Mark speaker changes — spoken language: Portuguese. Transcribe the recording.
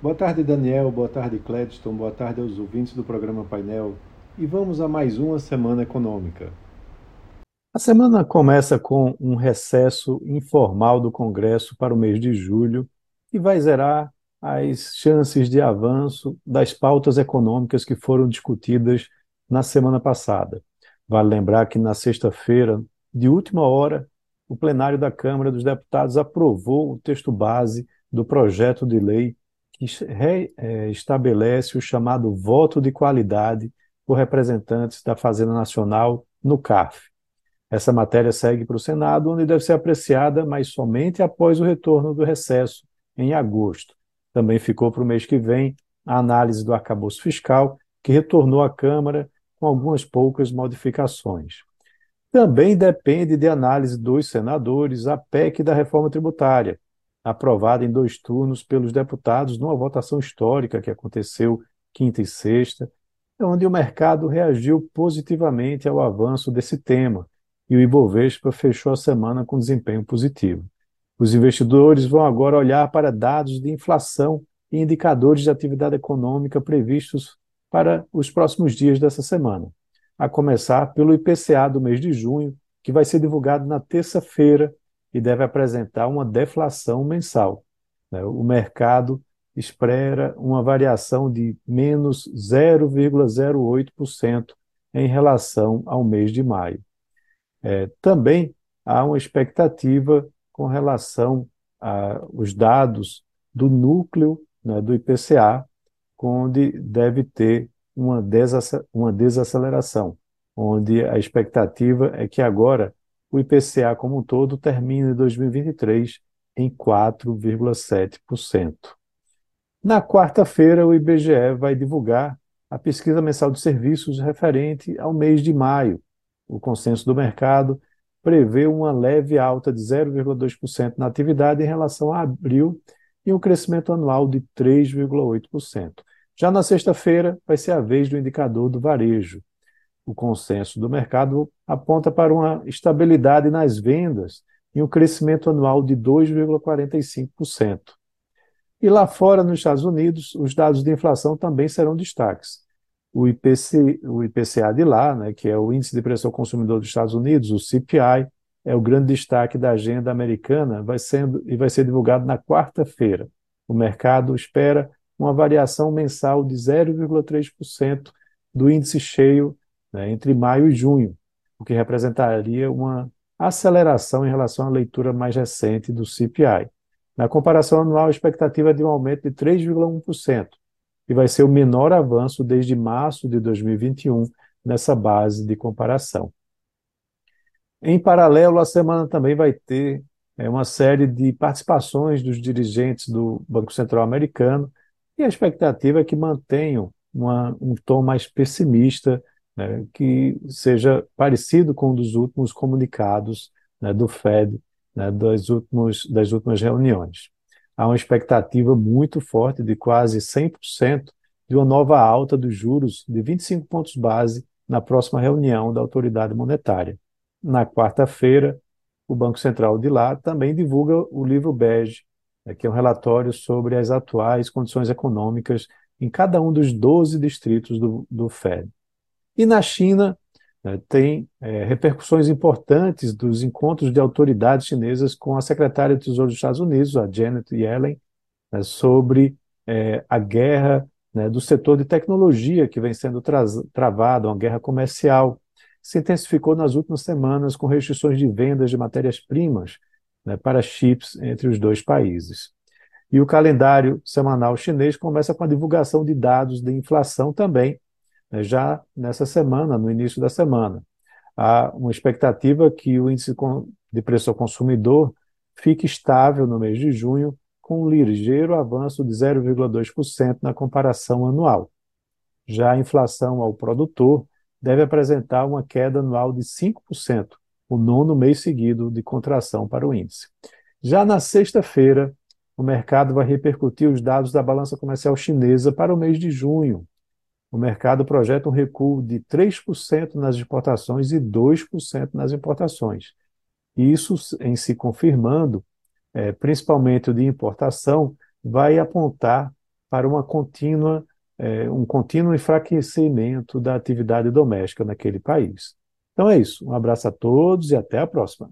Speaker 1: Boa tarde, Daniel. Boa tarde, Cledston. Boa tarde aos ouvintes do programa Painel. E vamos a mais uma semana econômica. A semana começa com um recesso informal do Congresso para o mês de julho, que vai zerar as chances de avanço das pautas econômicas que foram discutidas na semana passada. Vale lembrar que na sexta-feira, de última hora, o plenário da Câmara dos Deputados aprovou o texto base do projeto de lei é, estabelece o chamado voto de qualidade por representantes da Fazenda Nacional no CAF. Essa matéria segue para o Senado, onde deve ser apreciada, mas somente após o retorno do recesso, em agosto. Também ficou para o mês que vem a análise do arcabouço fiscal, que retornou à Câmara com algumas poucas modificações. Também depende de análise dos senadores a PEC da reforma tributária, aprovada em dois turnos pelos deputados numa votação histórica que aconteceu quinta e sexta, onde o mercado reagiu positivamente ao avanço desse tema e o Ibovespa fechou a semana com desempenho positivo. Os investidores vão agora olhar para dados de inflação e indicadores de atividade econômica previstos para os próximos dias dessa semana, a começar pelo IPCA do mês de junho, que vai ser divulgado na terça-feira e deve apresentar uma deflação mensal. Né? O mercado espera uma variação de menos 0,08% em relação ao mês de maio. É, também há uma expectativa com relação aos dados do núcleo né, do IPCA, onde deve ter uma, desaceleração, onde a expectativa é que agora o IPCA como um todo termine 2023 em 4,7%. Na quarta-feira, o IBGE vai divulgar a pesquisa mensal de serviços referente ao mês de maio. O consenso do mercado prevê uma leve alta de 0,2% na atividade em relação a abril e um crescimento anual de 3,8%. Já na sexta-feira, vai ser a vez do indicador do varejo, o consenso do mercado aponta para uma estabilidade nas vendas e um crescimento anual de 2,45%. E lá fora, nos Estados Unidos, os dados de inflação também serão destaques. O, IPC, o IPCA de lá, né, que é o Índice de Preço ao Consumidor dos Estados Unidos, o CPI, é o grande destaque da agenda americana vai sendo, e vai ser divulgado na quarta-feira. O mercado espera uma variação mensal de 0,3% do índice cheio né, entre maio e junho, o que representaria uma aceleração em relação à leitura mais recente do CPI. Na comparação anual, a expectativa é de um aumento de 3,1%, e vai ser o menor avanço desde março de 2021 nessa base de comparação. Em paralelo, a semana também vai ter é, uma série de participações dos dirigentes do Banco Central americano, e a expectativa é que mantenham uma, um tom mais pessimista né, que seja parecido com um dos últimos comunicados né, do Fed né, das, últimos, das últimas reuniões. Há uma expectativa muito forte de quase 100% de uma nova alta dos juros de 25 pontos base na próxima reunião da autoridade monetária. Na quarta-feira, o Banco Central de lá também divulga o livro bege, né, que é um relatório sobre as atuais condições econômicas em cada um dos 12 distritos do, do Fed. E na China, né, tem é, repercussões importantes dos encontros de autoridades chinesas com a secretária de Tesouro dos Estados Unidos, a Janet Yellen, né, sobre é, a guerra né, do setor de tecnologia que vem sendo travada, uma guerra comercial, se intensificou nas últimas semanas com restrições de vendas de matérias-primas né, para chips entre os dois países. E o calendário semanal chinês começa com a divulgação de dados de inflação também, né, já nessa semana, no início da semana. Há uma expectativa que o índice de preço ao consumidor fique estável no mês de junho, com um ligeiro avanço de 0,2% na comparação anual. Já a inflação ao produtor deve apresentar uma queda anual de 5%, o nono mês seguido de contração para o índice. Já na sexta-feira, o mercado vai repercutir os dados da balança comercial chinesa para o mês de junho, o mercado projeta um recuo de 3% nas exportações e 2% nas importações. Isso, em se confirmando, é, principalmente o de importação, vai apontar para uma contínua, é, um contínuo enfraquecimento da atividade doméstica naquele país. Então é isso. Um abraço a todos e até a próxima.